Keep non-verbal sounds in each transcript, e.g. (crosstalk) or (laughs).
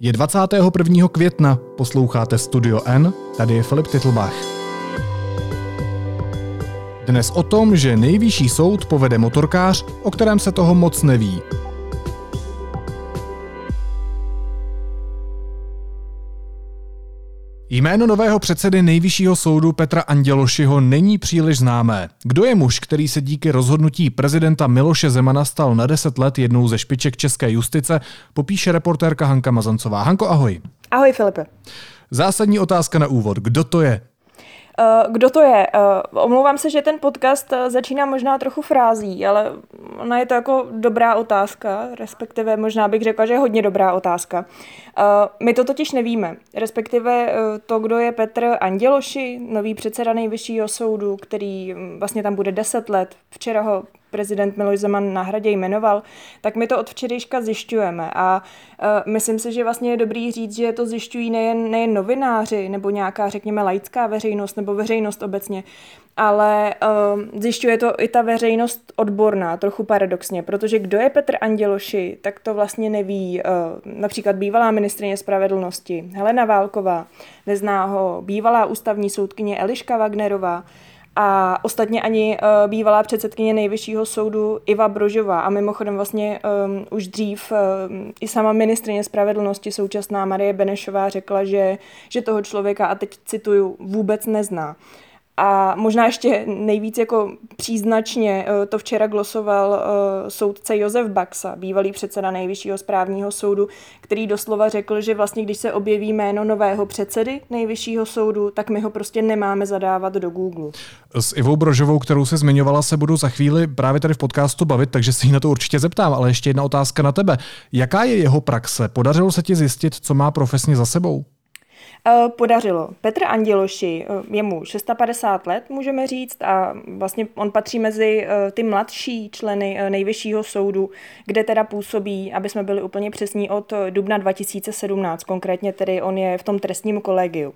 Je 21. května, posloucháte Studio N, tady je Filip Titlbach. Dnes o tom, že nejvyšší soud povede motorkář, o kterém se toho moc neví. Jméno nového předsedy nejvyššího soudu Petra Andělošiho není příliš známé. Kdo je muž, který se díky rozhodnutí prezidenta Miloše Zemana stal na 10 let jednou ze špiček české justice, popíše reportérka Hanka Mazancová. Hanko, ahoj. Ahoj Filipe. Zásadní otázka na úvod. Kdo to je? Uh, kdo to je? Uh, omlouvám se, že ten podcast uh, začíná možná trochu frází, ale ona je to jako dobrá otázka, respektive možná bych řekla, že je hodně dobrá otázka. My to totiž nevíme, respektive to, kdo je Petr Anděloši, nový předseda nejvyššího soudu, který mm, vlastně tam bude 10 let. Včera ho prezident Miloš Zeman na hradě jmenoval, tak my to od včerejška zjišťujeme. A uh, myslím si, že vlastně je dobrý říct, že to zjišťují nejen, nejen novináři nebo nějaká, řekněme, laická veřejnost nebo veřejnost obecně, ale uh, zjišťuje to i ta veřejnost odborná, trochu paradoxně, protože kdo je Petr Anděloši, tak to vlastně neví uh, například bývalá ministrině spravedlnosti Helena Válková, nezná ho bývalá ústavní soudkyně Eliška Wagnerová, a ostatně ani uh, bývalá předsedkyně nejvyššího soudu Iva Brožová a mimochodem vlastně um, už dřív um, i sama ministrině spravedlnosti současná Marie Benešová řekla, že, že toho člověka, a teď cituju, vůbec nezná. A možná ještě nejvíc jako příznačně eh, to včera glosoval eh, soudce Josef Baxa, bývalý předseda nejvyššího správního soudu, který doslova řekl, že vlastně když se objeví jméno nového předsedy nejvyššího soudu, tak my ho prostě nemáme zadávat do Google. S Ivou Brožovou, kterou se zmiňovala, se budu za chvíli právě tady v podcastu bavit, takže si na to určitě zeptám, ale ještě jedna otázka na tebe. Jaká je jeho praxe? Podařilo se ti zjistit, co má profesně za sebou? Eh, podařilo. Petr Anděloši, eh, je mu 650 let, můžeme říct, a vlastně on patří mezi eh, ty mladší členy nejvyššího soudu, kde teda působí, aby jsme byli úplně přesní, od dubna 2017, konkrétně tedy on je v tom trestním kolegiu.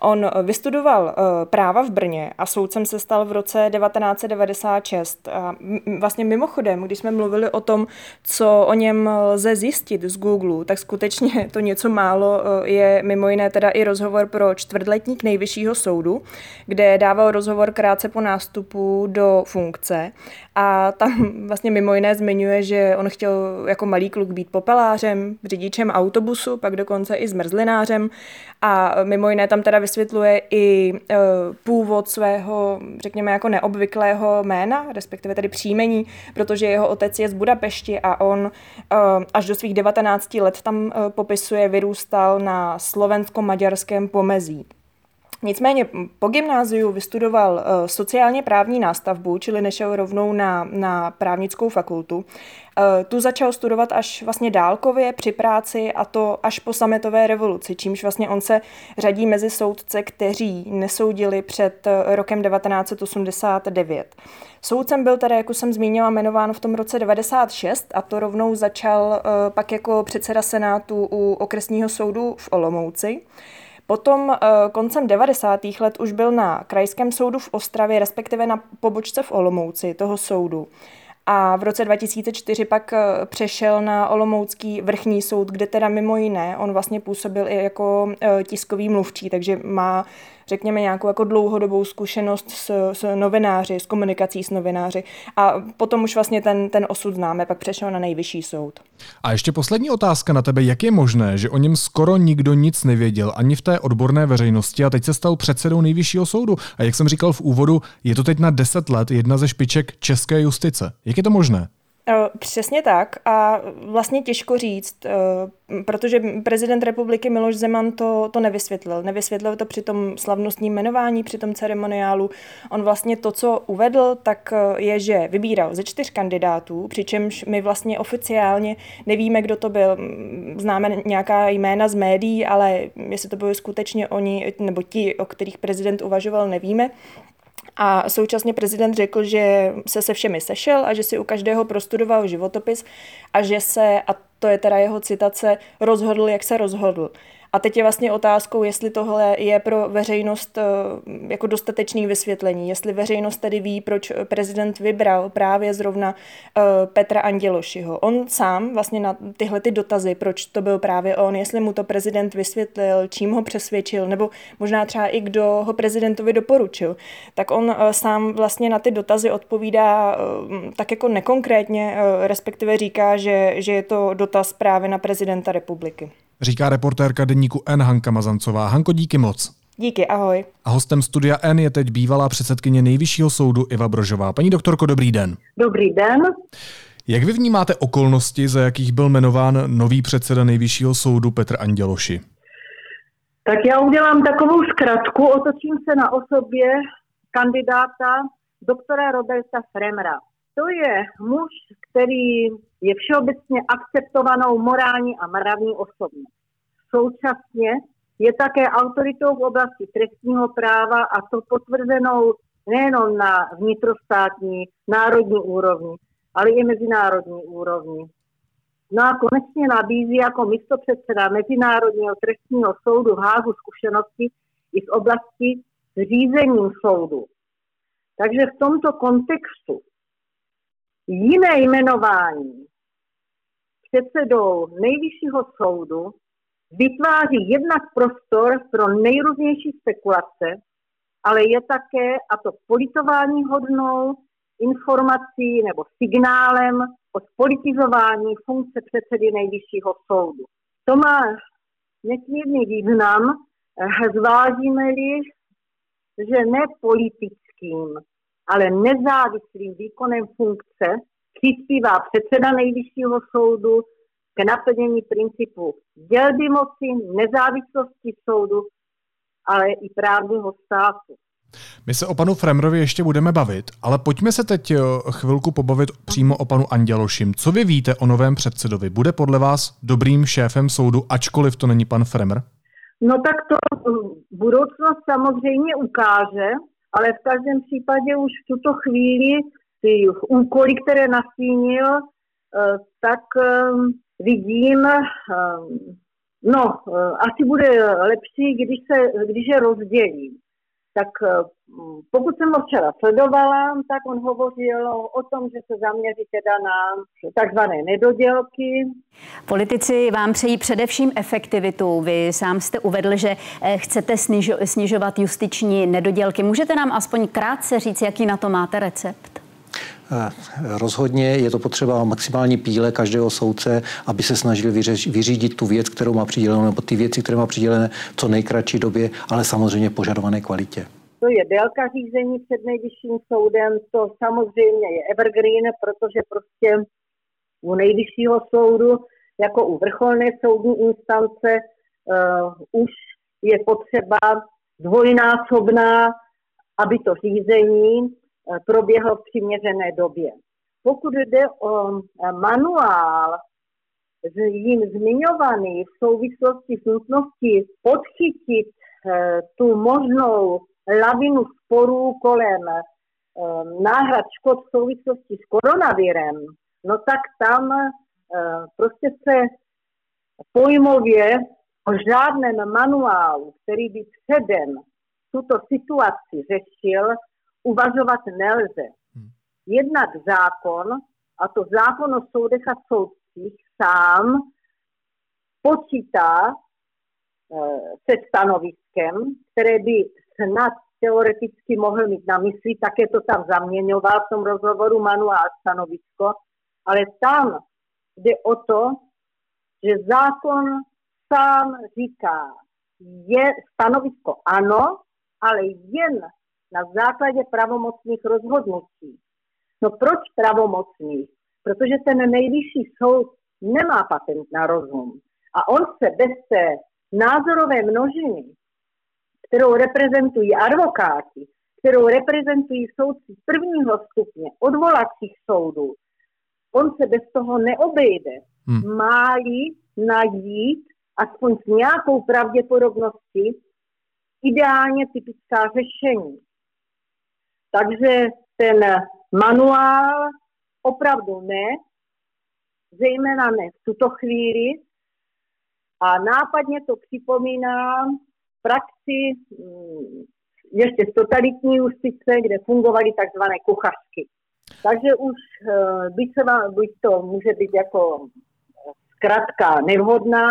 On vystudoval práva v Brně a soudcem se stal v roce 1996. A vlastně mimochodem, když jsme mluvili o tom, co o něm lze zjistit z Google, tak skutečně to něco málo je mimo jiné teda i rozhovor pro čtvrtletník nejvyššího soudu, kde dával rozhovor krátce po nástupu do funkce a tam vlastně mimo jiné zmiňuje, že on chtěl jako malý kluk být popelářem, řidičem autobusu, pak dokonce i zmrzlinářem a mimo jiné tam teda vysvětluje i e, původ svého, řekněme, jako neobvyklého jména, respektive tedy příjmení, protože jeho otec je z Budapešti a on e, až do svých 19 let tam e, popisuje, vyrůstal na slovensko-maďarském pomezí. Nicméně po gymnáziu vystudoval uh, sociálně právní nástavbu, čili nešel rovnou na, na právnickou fakultu. Uh, tu začal studovat až vlastně dálkově při práci a to až po sametové revoluci, čímž vlastně on se řadí mezi soudce, kteří nesoudili před uh, rokem 1989. Soudcem byl tedy, jak už jsem zmínila, jmenován v tom roce 96 a to rovnou začal pak jako předseda senátu u okresního soudu v Olomouci. Potom eh, koncem 90. let už byl na Krajském soudu v Ostravě, respektive na pobočce v Olomouci toho soudu. A v roce 2004 pak eh, přešel na Olomoucký vrchní soud, kde teda mimo jiné on vlastně působil i jako eh, tiskový mluvčí, takže má řekněme, nějakou jako dlouhodobou zkušenost s, s novináři, s komunikací s novináři. A potom už vlastně ten, ten osud známe, pak přešel na nejvyšší soud. A ještě poslední otázka na tebe. Jak je možné, že o něm skoro nikdo nic nevěděl, ani v té odborné veřejnosti a teď se stal předsedou nejvyššího soudu? A jak jsem říkal v úvodu, je to teď na 10 let jedna ze špiček české justice. Jak je to možné? Eh, přesně tak a vlastně těžko říct, eh, protože prezident republiky Miloš Zeman to, to nevysvětlil. Nevysvětlil to při tom slavnostním jmenování, při tom ceremoniálu. On vlastně to, co uvedl, tak eh, je, že vybíral ze čtyř kandidátů, přičemž my vlastně oficiálně nevíme, kdo to byl. Známe nějaká jména z médií, ale jestli to byli skutečně oni, nebo ti, o kterých prezident uvažoval, nevíme. A současně prezident řekl, že se se všemi sešel a že si u každého prostudoval životopis a že se, a to je teda jeho citace, rozhodl, jak se rozhodl. A teď je vlastně otázkou, jestli tohle je pro veřejnost eh, jako dostatečný vysvětlení, jestli veřejnost tedy ví, proč prezident vybral právě zrovna eh, Petra Andělošiho. On sám vlastně na tyhle ty dotazy, proč to byl právě on, jestli mu to prezident vysvětlil, čím ho přesvědčil, nebo možná třeba i kdo ho prezidentovi doporučil, tak on sám vlastně na ty dotazy odpovídá tak jako nekonkrétně, respektive říká, že, že je to dotaz právě na prezidenta republiky. Říká reportérka deníku N. Hanka Mazancová. Hanko, díky moc. Díky, ahoj. A hostem studia N je teď bývalá předsedkyně nejvyššího soudu Iva Brožová. Paní doktorko, dobrý den. Dobrý den. Jak vy vnímáte okolnosti, za jakých byl jmenován nový předseda nejvyššího soudu Petr Anděloši? Tak já udělám takovou zkratku, otočím se na osobě kandidáta doktora Roberta Fremra. To je muž, který je všeobecně akceptovanou morální a mravní osobnost. Současně je také autoritou v oblasti trestního práva a to potvrzenou nejenom na vnitrostátní, národní úrovni, ale i mezinárodní úrovni. No a konečně nabízí jako místopředseda Mezinárodního trestního soudu v Hágu zkušenosti i z oblasti řízením soudu. Takže v tomto kontextu jiné jmenování předsedou nejvyššího soudu vytváří jednak prostor pro nejrůznější spekulace, ale je také, a to politování hodnou, informací nebo signálem o spolitizování funkce předsedy nejvyššího soudu. To má nesmírný význam, zvážíme-li, že ne politickým, ale nezávislým výkonem funkce přispívá předseda nejvyššího soudu k naplnění principu dělby moci, nezávislosti soudu, ale i právního státu. My se o panu Fremrovi ještě budeme bavit, ale pojďme se teď eh, chvilku pobavit přímo o panu Andělošim. Co vy víte o novém předsedovi? Bude podle vás dobrým šéfem soudu, ačkoliv to není pan Fremr? No tak to budoucnost samozřejmě ukáže, ale v každém případě už v tuto chvíli ty úkoly, které nastínil, eh, tak eh, vidím, no, asi bude lepší, když, se, když je rozdělím tak eh, pokud jsem ho včera sledovala, tak on hovořil o tom, že se zaměří teda na takzvané nedodělky. Politici vám přejí především efektivitu. Vy sám jste uvedl, že eh, chcete snižo, snižovat justiční nedodělky. Můžete nám aspoň krátce říct, jaký na to máte recept? Eh, rozhodně je to potřeba maximální píle každého soudce, aby se snažil vyřídit tu věc, kterou má přidělenou, nebo ty věci, které má přidělené co nejkratší době, ale samozřejmě požadované kvalitě. To je délka řízení před nejvyšším soudem, to samozřejmě je evergreen, protože prostě u nejvyššího soudu, jako u vrcholné soudní instance, uh, už je potřeba dvojnásobná, aby to řízení Eh, proběhlo v přiměřené době. Pokud jde o eh, manuál, jim zmiňovaný v souvislosti s nutností podchytit eh, tu možnou lavinu sporů kolem náhrad škod v souvislosti s koronavirem, no tak tam prostě se pojmově o žádném manuálu, který by předem tuto situaci řešil, uvažovat nelze. Hmm. Jednak zákon, a to zákon o soudech a soudcích sám počítá e, se stanoviskem, které by snad teoreticky mohl mít na mysli, také to tam zaměňoval v tom rozhovoru manuál stanovisko, ale tam jde o to, že zákon sám říká, je stanovisko ano, ale jen na základě pravomocných rozhodnutí. No proč pravomocných? Protože ten nejvyšší soud nemá patent na rozum. A on se bez té názorové množiny, kterou reprezentují advokáti, kterou reprezentují soudci prvního stupně, odvolacích soudů, on se bez toho neobejde. Hmm. Má-li najít aspoň s nějakou pravděpodobností ideálně typická řešení. Takže ten manuál opravdu ne, zejména ne v tuto chvíli, A nápadně to připomíná praxi mm, ještě z totalitní justice, kde fungovaly takzvané kuchařky. Takže už eh, byť, se vám, byť to může být jako zkrátka nevhodná,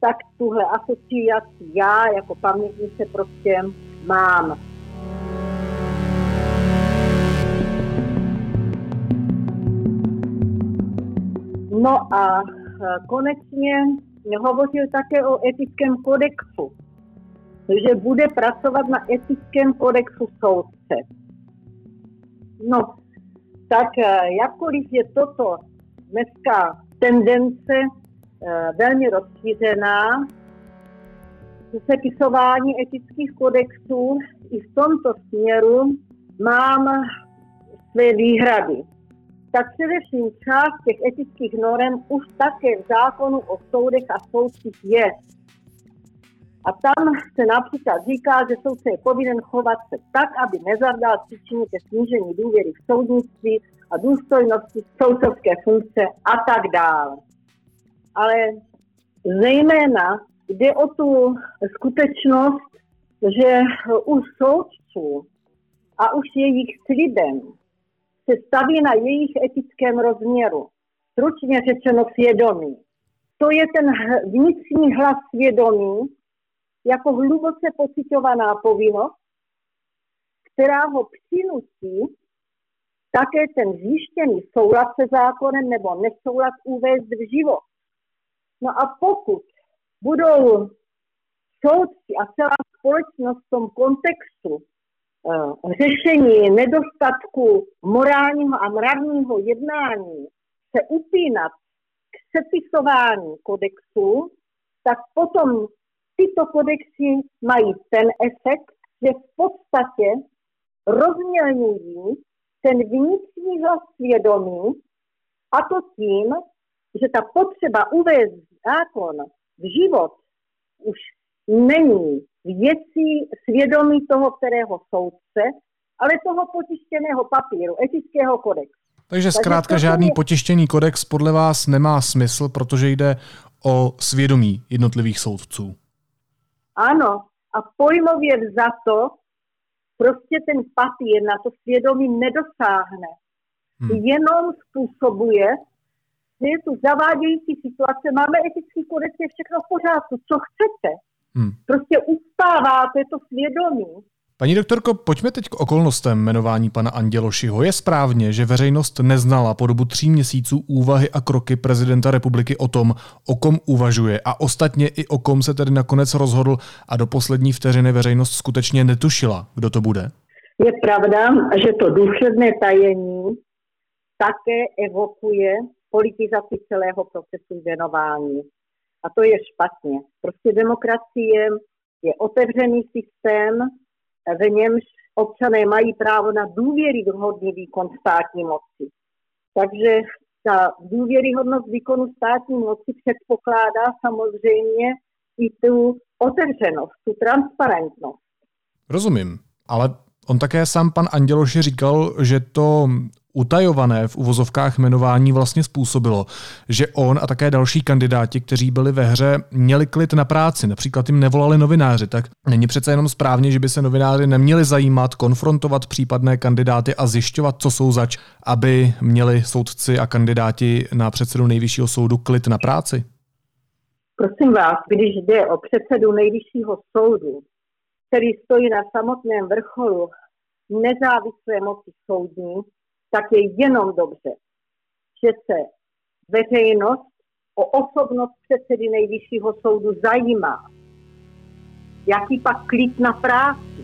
tak tuhle asociaci já jako pamětnice prostě mám. No a e, konečně hovořil také o etickém kodexu, že bude pracovat na etickém kodexu soudce. No, tak e, jakkoliv je toto dneska tendence e, velmi rozšířená, sepisování etických kodexů, i v tomto směru mám své výhrady tak především část těch etických norm už také v zákonu o soudech a soudcích je. A tam se například říká, že soudce je povinen chovat se tak, aby nezavdal příčinu ke snížení důvěry v soudnictví a důstojnosti soudcovské funkce a tak dále. Ale zejména jde o tu skutečnost, že u soudců a už jejich slibem se staví na jejich etickém rozměru. Stručně řečeno svědomí. To je ten vnitřní hlas svědomí jako hluboce pocitovaná povinnost, která ho přinutí také ten zjištěný soulad se zákonem nebo nesoulad uvést v život. No a pokud budou soudci a celá společnost v tom kontextu řešení nedostatku morálního a mravního jednání se upínat k sepisování kodexu, tak potom tyto kodexy mají ten efekt, že v podstatě rozmělňují ten vnitřní hlas svědomí a to tím, že ta potřeba uvést zákon v život už není věcí svědomí toho kterého soudce, ale toho potištěného papíru, etického kodexu. Takže zkrátka žádný potištěný kodex podle vás nemá smysl, protože jde o svědomí jednotlivých soudců. Ano, a pojmově za to prostě ten papír na to svědomí nedosáhne. Hmm. Jenom způsobuje, že je tu zavádějící situace, máme etický kodex, je všechno v pořádku, co chcete. Hmm. Prostě ustáváte to svědomí. Paní doktorko, pojďme teď k okolnostem jmenování pana Andělošiho. Je správně, že veřejnost neznala po dobu tří měsíců úvahy a kroky prezidenta republiky o tom, o kom uvažuje a ostatně i o kom se tedy nakonec rozhodl a do poslední vteřiny veřejnost skutečně netušila, kdo to bude? Je pravda, že to důsledné tajení také evokuje politizaci celého procesu jmenování. A to je špatně. Prostě demokracie je otevřený systém, v němž občané mají právo na důvěryhodný výkon státní moci. Takže ta důvěryhodnost výkonu státní moci předpokládá samozřejmě i tu otevřenost, tu transparentnost. Rozumím, ale on také sám pan Anděloši říkal, že to utajované v uvozovkách jmenování vlastně způsobilo, že on a také další kandidáti, kteří byli ve hře, měli klid na práci, například jim nevolali novináři, tak není přece jenom správně, že by se novináři neměli zajímat, konfrontovat případné kandidáty a zjišťovat, co jsou zač, aby měli soudci a kandidáti na předsedu nejvyššího soudu klid na práci? Prosím vás, když jde o předsedu nejvyššího soudu, který stojí na samotném vrcholu nezávislé moci soudní, tak je jenom dobře, že se veřejnost o osobnost předsedy nejvyššího soudu zajímá. Jaký pak klid na práci?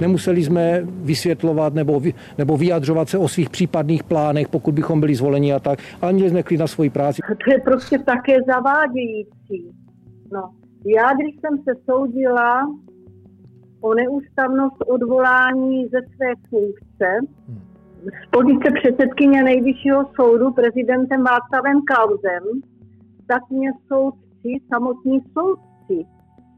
Nemuseli jsme vysvětlovat nebo, nebo vyjadřovat se o svých případných plánech, pokud bychom byli zvoleni a tak, ale měli jsme klid na svoji práci. To je prostě také zavádějící. No, já, když jsem se soudila o neústavnost odvolání ze své funkce z pozice předsedkyně nejvyššího soudu prezidentem Václavem Klausem, tak mě soudci, samotní soudci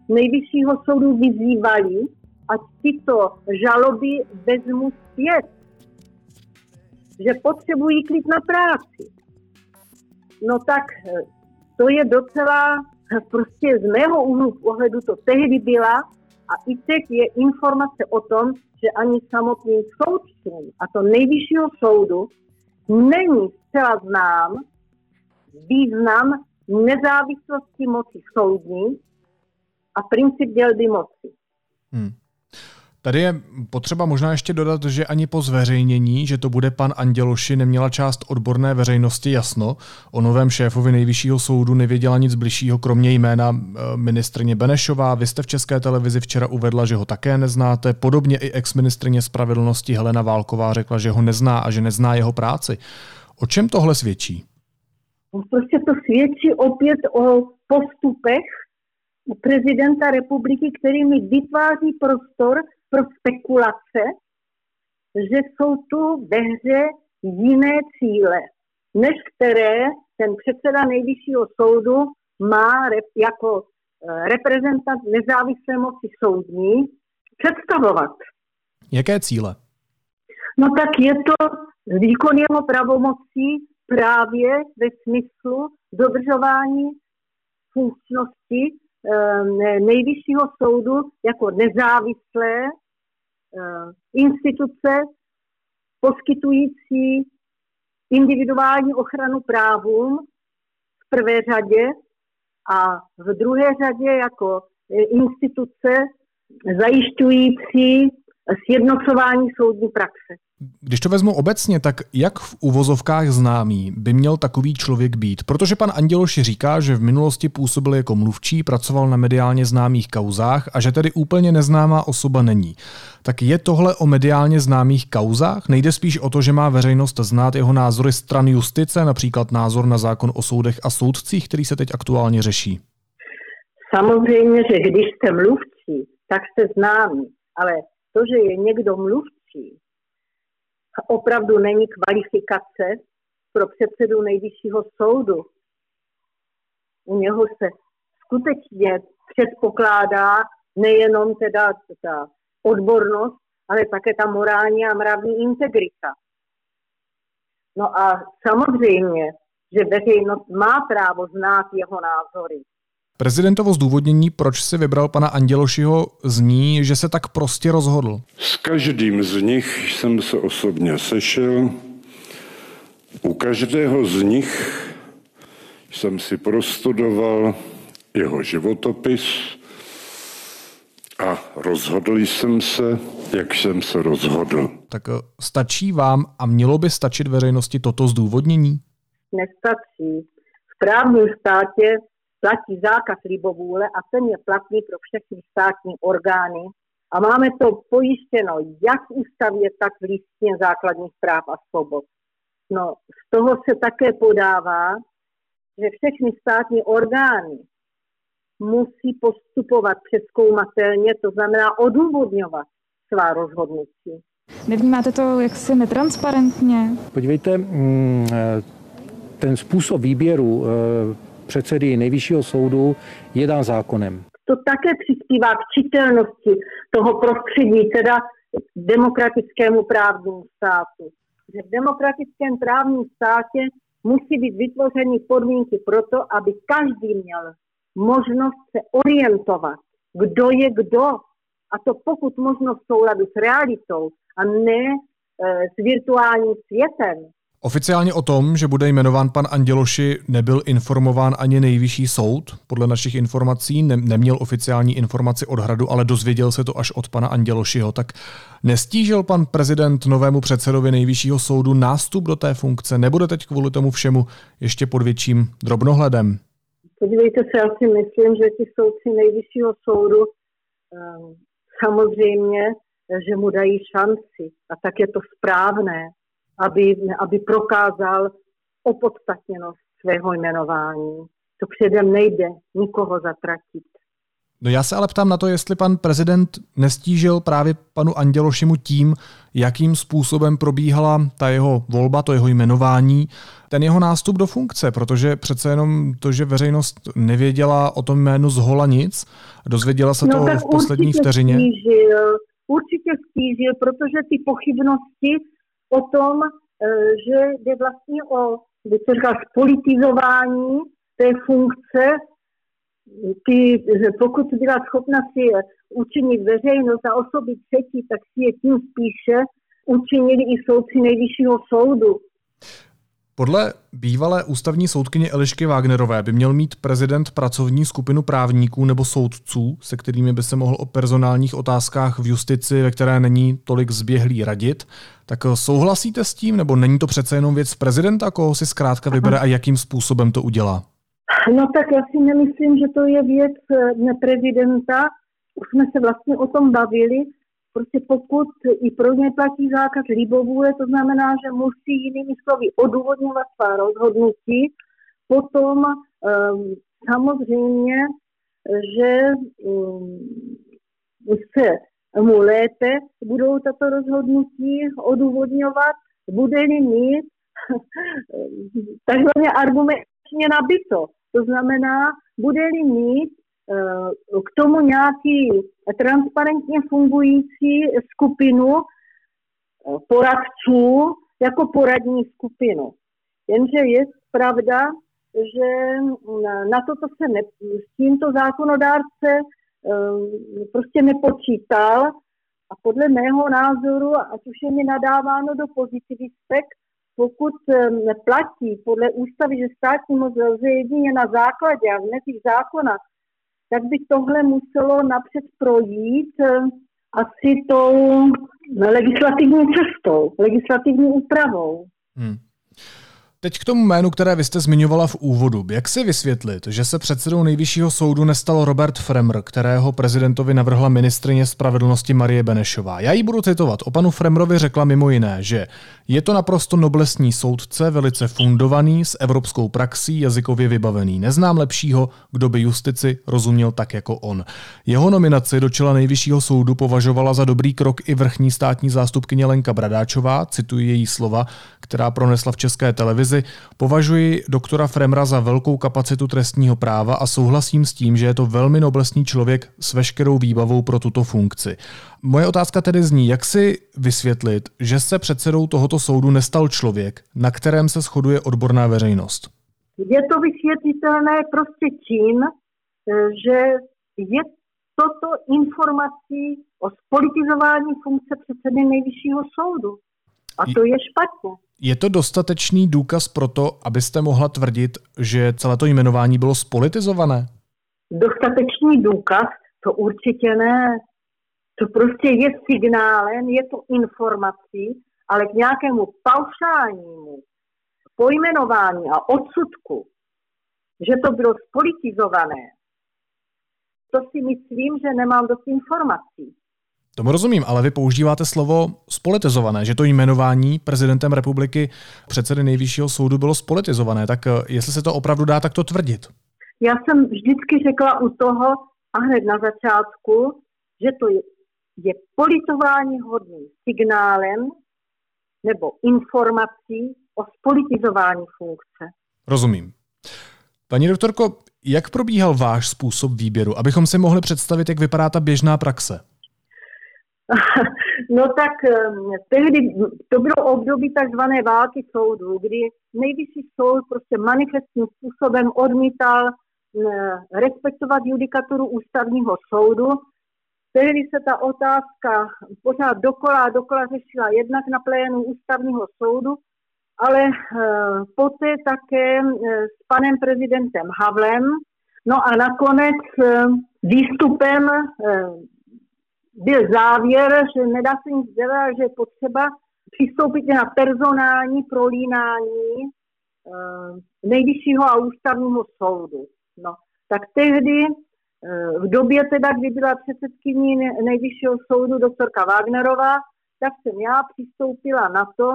nejvyššího soudu vyzývali, ať tyto žaloby vezmu zpět. že potřebují klid na práci. No tak eh, to je docela, prostě z mého úhlu pohledu to tehdy byla a i teď je informace o tom, že ani samotným soudcům, a to nejvyššího soudu, není zcela znám význam nezávislosti moci soudní a princip dělby moci. Hmm. Tady je potřeba možná ještě dodat, že ani po zveřejnění, že to bude pan Anděloši, neměla část odborné veřejnosti jasno. O novém šéfovi nejvyššího soudu nevěděla nic bližšího, kromě jména eh, ministrně Benešová. Vy jste v České televizi včera uvedla, že ho také neznáte. Podobně i ex-ministrně spravedlnosti Helena Válková řekla, že ho nezná a že nezná jeho práci. O čem tohle svědčí? Prostě to svědčí opět o postupech prezidenta republiky, který mi vytváří prostor pro spekulace, že jsou tu ve hře jiné cíle, než které ten předseda nejvyššího soudu má jako eh, reprezentant nezávislé moci soudní představovat. Jaké cíle? No tak je to výkon jeho pravomocí právě ve smyslu dodržování funkčnosti nejvyššího soudu jako nezávislé Eh, instituce poskytující individuální ochranu právům v prvé řadě a v druhé řadě jako eh, instituce zajišťující sjednocování soudní praxe. Když to vezmu obecně, tak jak v uvozovkách známý by měl takový člověk být? Protože pan Anděloši říká, že v minulosti působil jako mluvčí, pracoval na mediálně známých kauzách a že tedy úplně neznámá osoba není. Tak je tohle o mediálně známých kauzách? Nejde spíš o to, že má veřejnost znát jeho názory stran justice, například názor na zákon o soudech a soudcích, který se teď aktuálně řeší? Samozřejmě, že když jste mluvčí, tak jste známý, ale to, že je někdo mluvčí, opravdu není kvalifikace pro předsedu nejvyššího soudu. U něho se skutečně předpokládá nejenom teda ta odbornost, ale také ta morální a mravní integrita. No a samozřejmě, že veřejnost má právo znát jeho názory. Prezidentovo zdůvodnění, proč si vybral pana Andělošiho, zní, že se tak prostě rozhodl. S každým z nich jsem se osobně sešel. U každého z nich jsem si prostudoval jeho životopis a rozhodl jsem se, jak jsem se rozhodl. Tak eh, stačí vám a mělo by stačit veřejnosti toto zdůvodnění? Nestačí. V právním státě platí zákaz libovůle a ten je platný pro všechny státní orgány a máme to pojištěno jak v ústavě, tak v listině základních práv a svobod. No, z toho se také podává, že všechny státní orgány musí postupovat přeskoumatelně, to znamená odůvodňovat svá rozhodnutí. Nevnímáte to jaksi netransparentně? Podívejte, mm, eh, ten způsob výběru eh, předsedy nejvyššího soudu je dán zákonem. To také přispívá k čitelnosti toho prostředí, teda demokratickému právnímu státu. Že v demokratickém právním státě musí být vytvořeny podmínky pro to, aby každý měl možnost se orientovat, kdo je kdo. A to pokud možno v souladu s realitou a ne e, s virtuálním světem. Oficiálně o tom, že bude jmenován pan Anděloši, nebyl informován ani nejvyšší soud. Podle našich informací ne- neměl oficiální informaci od hradu, ale dozvěděl se to až od pana Andělošiho. Tak nestížil pan prezident novému předsedovi nejvyššího soudu nástup do té funkce? Nebude teď kvůli tomu všemu ještě pod větším drobnohledem? Podívejte se, já si myslím, že ti soudci nejvyššího soudu um, samozřejmě, že mu dají šanci a tak je to správné aby, aby prokázal opodstatněnost svého jmenování. To předem nejde nikoho zatratit. No já se ale ptám na to, jestli pan prezident nestížil právě panu Andělošimu tím, jakým způsobem probíhala ta jeho volba, to jeho jmenování, ten jeho nástup do funkce, protože přece jenom to, že veřejnost nevěděla o tom jménu z hola nic, dozvěděla se no, to v poslední vteřině. Stížil, určitě stížil, protože ty pochybnosti o tom, že jde vlastně o spolitizování té funkce, ty, pokud byla schopna si učinit veřejnost a osoby třetí, tak si je tím spíše učinili i soudci nejvyššího soudu. Podle bývalé ústavní soudkyně Elišky Wagnerové by měl mít prezident pracovní skupinu právníků nebo soudců, se kterými by se mohl o personálních otázkách v justici, ve které není tolik zběhlý radit. Tak souhlasíte s tím, nebo není to přece jenom věc prezidenta, koho si zkrátka vybere a jakým způsobem to udělá? No tak já si nemyslím, že to je věc eh, prezidenta. Už jsme se vlastně o tom bavili. Prostě pokud i pro ně platí zákaz libovůle, to znamená, že musí jinými slovy odůvodňovat svá rozhodnutí, potom um, samozřejmě, že um, se mu lépe budou tato rozhodnutí odůvodňovat, bude-li mít (laughs) takzvaně argumentně nabito. To znamená, bude-li mít eh, k tomu nějaký transparentně fungující skupinu eh, poradců jako poradní skupinu. Jenže je pravda, že na toto se ne, s tímto zákonodárce eh, prostě nepočítal a podle mého názoru, ať už je mi nadáváno do pozitivistek, pokud platí podle ústavy, že státní moc lze jedině na základě a v mezích zákona, tak by tohle muselo napřed projít asi tou legislativní cestou, legislativní úpravou. Hmm. Teď k tomu jménu, které vy jste zmiňovala v úvodu. Jak si vysvětlit, že se předsedou nejvyššího soudu nestal Robert Fremr, kterého prezidentovi navrhla ministrině spravedlnosti Marie Benešová? Já ji budu citovat. O panu Fremrovi řekla mimo jiné, že je to naprosto noblesní soudce, velice fundovaný, s evropskou praxí, jazykově vybavený. Neznám lepšího, kdo by justici rozuměl tak jako on. Jeho nominaci do čela nejvyššího soudu považovala za dobrý krok i vrchní státní zástupkyně Lenka Bradáčová, cituji její slova, která pronesla v české televizi. Považuji doktora Fremra za velkou kapacitu trestního práva a souhlasím s tím, že je to velmi noblesní člověk s veškerou výbavou pro tuto funkci. Moje otázka tedy zní, jak si vysvětlit, že se předsedou tohoto soudu nestal člověk, na kterém se shoduje odborná veřejnost? Je to vysvětlitelné prostě tím, že je toto informací o spolitizování funkce předsedy nejvyššího soudu. A to je špatně. Je to dostatečný důkaz pro to, abyste mohla tvrdit, že celé to jmenování bylo spolitizované? Dostatečný důkaz, to určitě ne. To prostě je signálem, je to informací, ale k nějakému paušálnímu pojmenování a odsudku, že to bylo spolitizované, to si myslím, že nemám dost informací. Tomu rozumím, ale vy používáte slovo spolitizované, že to jmenování prezidentem republiky předsedy nejvyššího soudu bylo spolitizované. Tak eh, jestli se to opravdu dá takto tvrdit? Já jsem vždycky řekla u toho a hned na začátku, že to je, je politování hodným signálem nebo informací o spolitizování funkce. Rozumím. Paní doktorko, jak probíhal váš způsob výběru, abychom si mohli představit, jak vypadá ta běžná praxe? (laughs) No tak tehdy to bylo období takzvané války soudů, kdy nejvyšší soud prostě manifestním způsobem odmítal respektovat judikaturu ústavního soudu. Tehdy se ta otázka pořád dokola a dokola řešila jednak na plénu ústavního soudu, ale poté také s panem prezidentem Havlem. No a nakonec výstupem byl závěr, že nedá se nic dělat, že je potřeba přistoupit na personální prolínání uh, nejvyššího a ústavního soudu. No, tak tehdy, uh, v době teda, kdy byla předsedkyní nejvyššího soudu doktorka Wagnerová, tak jsem já přistoupila na to,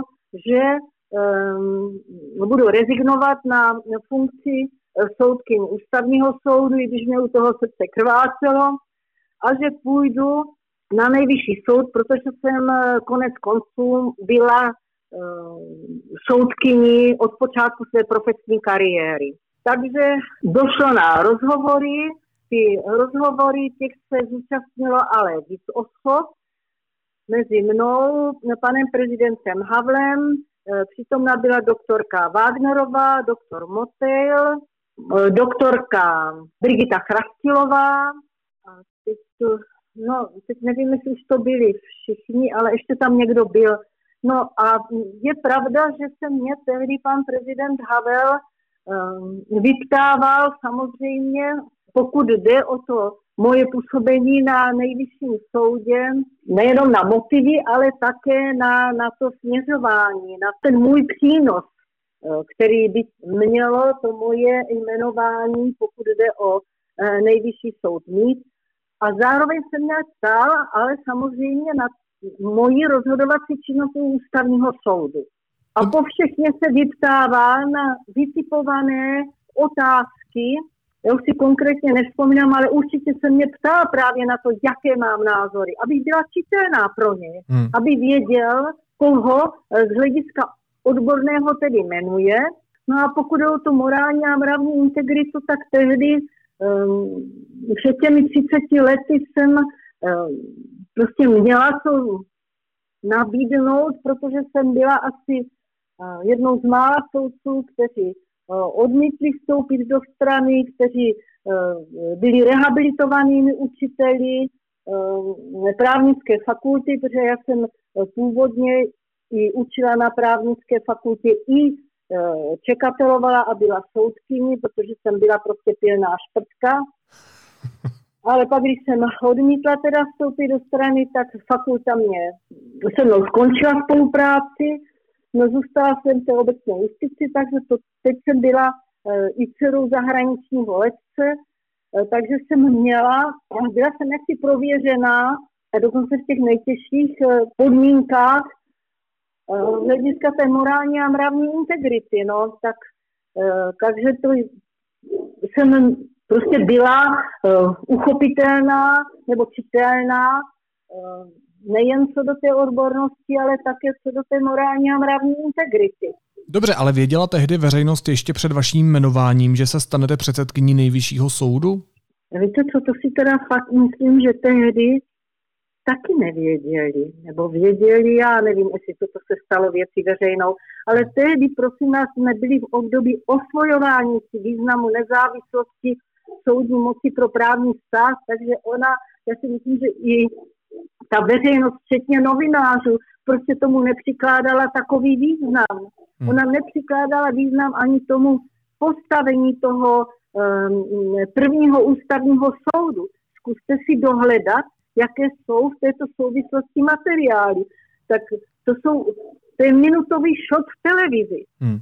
že um, budu rezignovat na funkci soudky ústavního soudu, i když mě u toho srdce krvácelo, a že půjdu na nejvyšší soud, protože jsem eh, konec konců byla uh, soudkyní od počátku své profesní kariéry. Takže došlo na rozhovory, ty rozhovory těch se zúčastnilo ale víc osob, mezi mnou, panem prezidentem Havlem, Přítomná byla doktorka Wagnerová, doktor Motejl, doktorka Brigita Chrastilová. Teď, no, teď nevím, jestli už to byli všichni, ale ještě tam někdo byl. No a je pravda, že se mě tehdy pan prezident Havel um, vyptával samozřejmě, pokud jde o to moje působení na nejvyšším soudě, nejenom na motivy, ale také na, na to směřování, na ten můj přínos, eh, který by mělo to moje jmenování, pokud jde o eh, nejvyšší soud mít. A zároveň jsem mě ptal, ale samozřejmě na moji rozhodovací činnost ústavního soudu. A po všechně se vyptává na vytipované otázky, já už si konkrétně nespomínám, ale určitě se mě ptal právě na to, jaké mám názory, abych byla čitelná pro ně, hmm. aby věděl, koho z hlediska odborného tedy jmenuje. No a pokud je o tu morální a mravní integritu, tak tehdy před těmi 30 lety jsem um, prostě měla to nabídnout, protože jsem byla asi uh, jednou z mála soudců, kteří uh, odmítli vstoupit do strany, kteří uh, byli rehabilitovanými učiteli právnické fakulty, protože já jsem původně i učila na právnické fakultě i čekatelovala a byla soudkyní, protože jsem byla prostě pilná šprtka. (laughs) Ale pak, když jsem odmítla teda vstoupit do strany, tak fakulta mě se mnou skončila spolupráci. No zůstala jsem v té obecné justici, takže to, teď jsem byla e, i dcerou zahraničního letce, e, takže jsem měla, byla jsem jaksi prověřená, a dokonce v těch nejtěžších podmínkách z hlediska té morální a mravní integrity, no, tak takže to jsem prostě byla uh, uchopitelná nebo čitelná nejen co do té odbornosti, ale také co do té morální a mravní integrity. Dobře, ale věděla tehdy veřejnost ještě před vaším jmenováním, že se stanete předsedkyní nejvyššího soudu? Víte co, to si teda fakt myslím, že tehdy taky nevěděli, nebo věděli, já nevím, jestli toto se stalo věcí veřejnou, ale tehdy, prosím nás, jsme byli v období osvojování si významu nezávislosti soudní moci pro právní stát, takže ona, já si myslím, že i ta veřejnost, včetně novinářů, prostě tomu nepřikládala takový význam. Hmm. Ona nepřikládala význam ani tomu postavení toho um, prvního ústavního soudu. Zkuste si dohledat, jaké jsou v této souvislosti materiály. Tak to jsou, to je minutový šot v televizi. Hmm.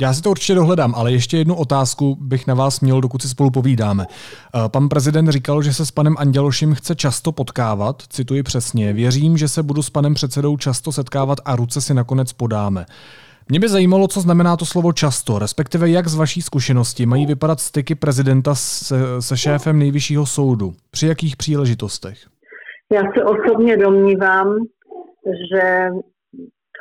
Já si to určitě dohledám, ale ještě jednu otázku bych na vás měl, dokud si spolu povídáme. Eh, pan prezident říkal, že se s panem Andělošem chce často potkávat, cituji přesně, věřím, že se budu s panem předsedou často setkávat a ruce si nakonec podáme. Mě by zajímalo, co znamená to slovo často, respektive jak z vaší zkušenosti mají vypadat styky prezidenta se, se šéfem nejvyššího soudu. Při jakých příležitostech? Já se osobně domnívám, že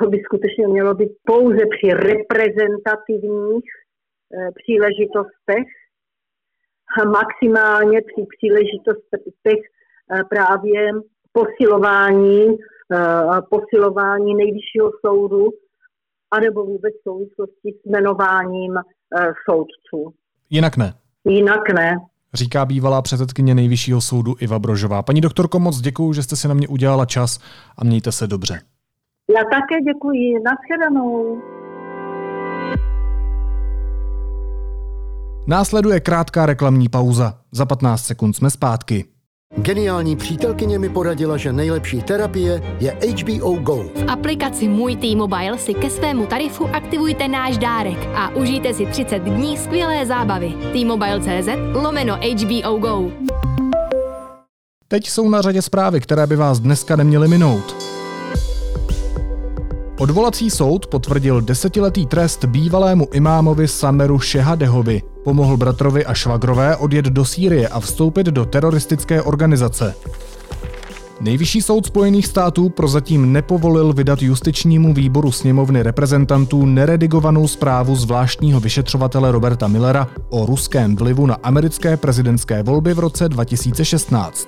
to by skutečně mělo být pouze při reprezentativních e, příležitostech a maximálně při příležitostech e, právě posilování, e, posilování nejvyššího soudu anebo vůbec souvislosti s jmenováním e, soudců. Jinak ne. Jinak ne. Říká bývalá předsedkyně nejvyššího soudu Iva Brožová. Paní doktorko, moc děkuji, že jste si na mě udělala čas a mějte se dobře. Já také děkuji. Naschledanou. Následuje krátká reklamní pauza. Za 15 sekund jsme zpátky. Geniální přítelkyně mi poradila, že nejlepší terapie je HBO Go. V aplikaci Můj T-Mobile si ke svému tarifu aktivujte náš dárek a užijte si 30 dní skvělé zábavy. T-Mobile.cz lomeno HBO Go. Teď jsou na řadě zprávy, které by vás dneska neměly minout. Odvolací soud potvrdil desetiletý trest bývalému imámovi Sameru Šehadehovi. Pomohl bratrovi a švagrové odjet do Sýrie a vstoupit do teroristické organizace. Nejvyšší soud Spojených států prozatím nepovolil vydat justičnímu výboru sněmovny reprezentantů neredigovanou zprávu zvláštního vyšetřovatele Roberta Millera o ruském vlivu na americké prezidentské volby v roce 2016.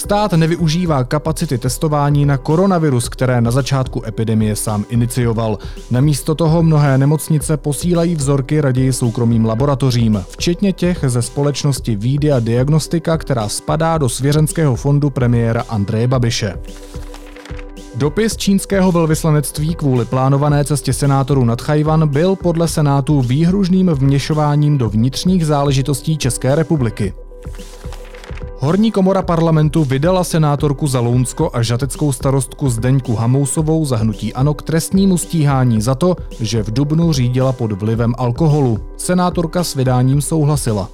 Stát nevyužívá kapacity testování na koronavirus, které na začátku epidemie sám inicioval. Namísto toho mnohé nemocnice posílají vzorky raději soukromým laboratořím, včetně těch ze společnosti Vídia Diagnostika, která spadá do svěřenského fondu premiéra Andreje Babiše. Dopis čínského velvyslanectví kvůli plánované cestě senátorů nad Chajvan byl podle Senátu výhružným vměšováním do vnitřních záležitostí České republiky. Horní komora parlamentu vydala senátorku za Lounsko a žateckou starostku Zdeňku Hamousovou za hnutí ANO k trestnímu stíhání za to, že v Dubnu řídila pod vlivem alkoholu. Senátorka s vydáním souhlasila.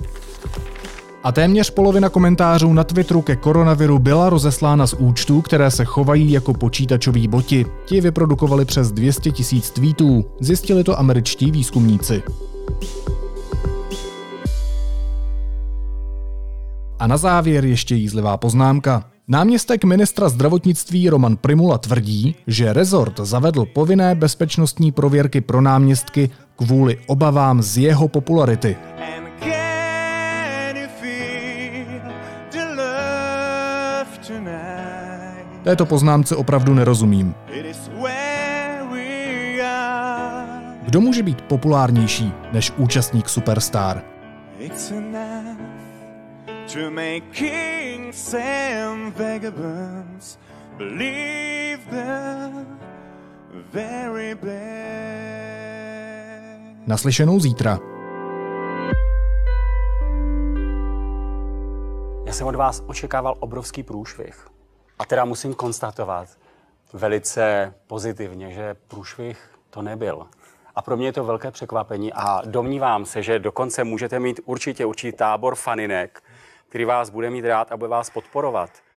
A téměř polovina komentářů na Twitteru ke koronaviru byla rozeslána z účtů, které se chovají jako počítačoví boti. Ti vyprodukovali přes 200 tisíc tweetů. Zjistili to američtí výzkumníci. A na závěr ještě jízlivá poznámka. Náměstek ministra zdravotnictví Roman Primula tvrdí, že rezort zavedl povinné bezpečnostní prověrky pro náměstky kvůli obavám z jeho popularity. Této poznámce opravdu nerozumím. Kdo může být populárnější než účastník Superstar? To make kings and vagabonds believe the very best. Naslyšenou zítra. Já jsem od vás očekával obrovský průšvih. A teda musím konstatovat velice pozitivně, že průšvih to nebyl. A pro mě je to velké překvapení a domnívám se, že dokonce můžete mít určitě určitý tábor faninek, který vás bude mít rád a bude vás podporovat.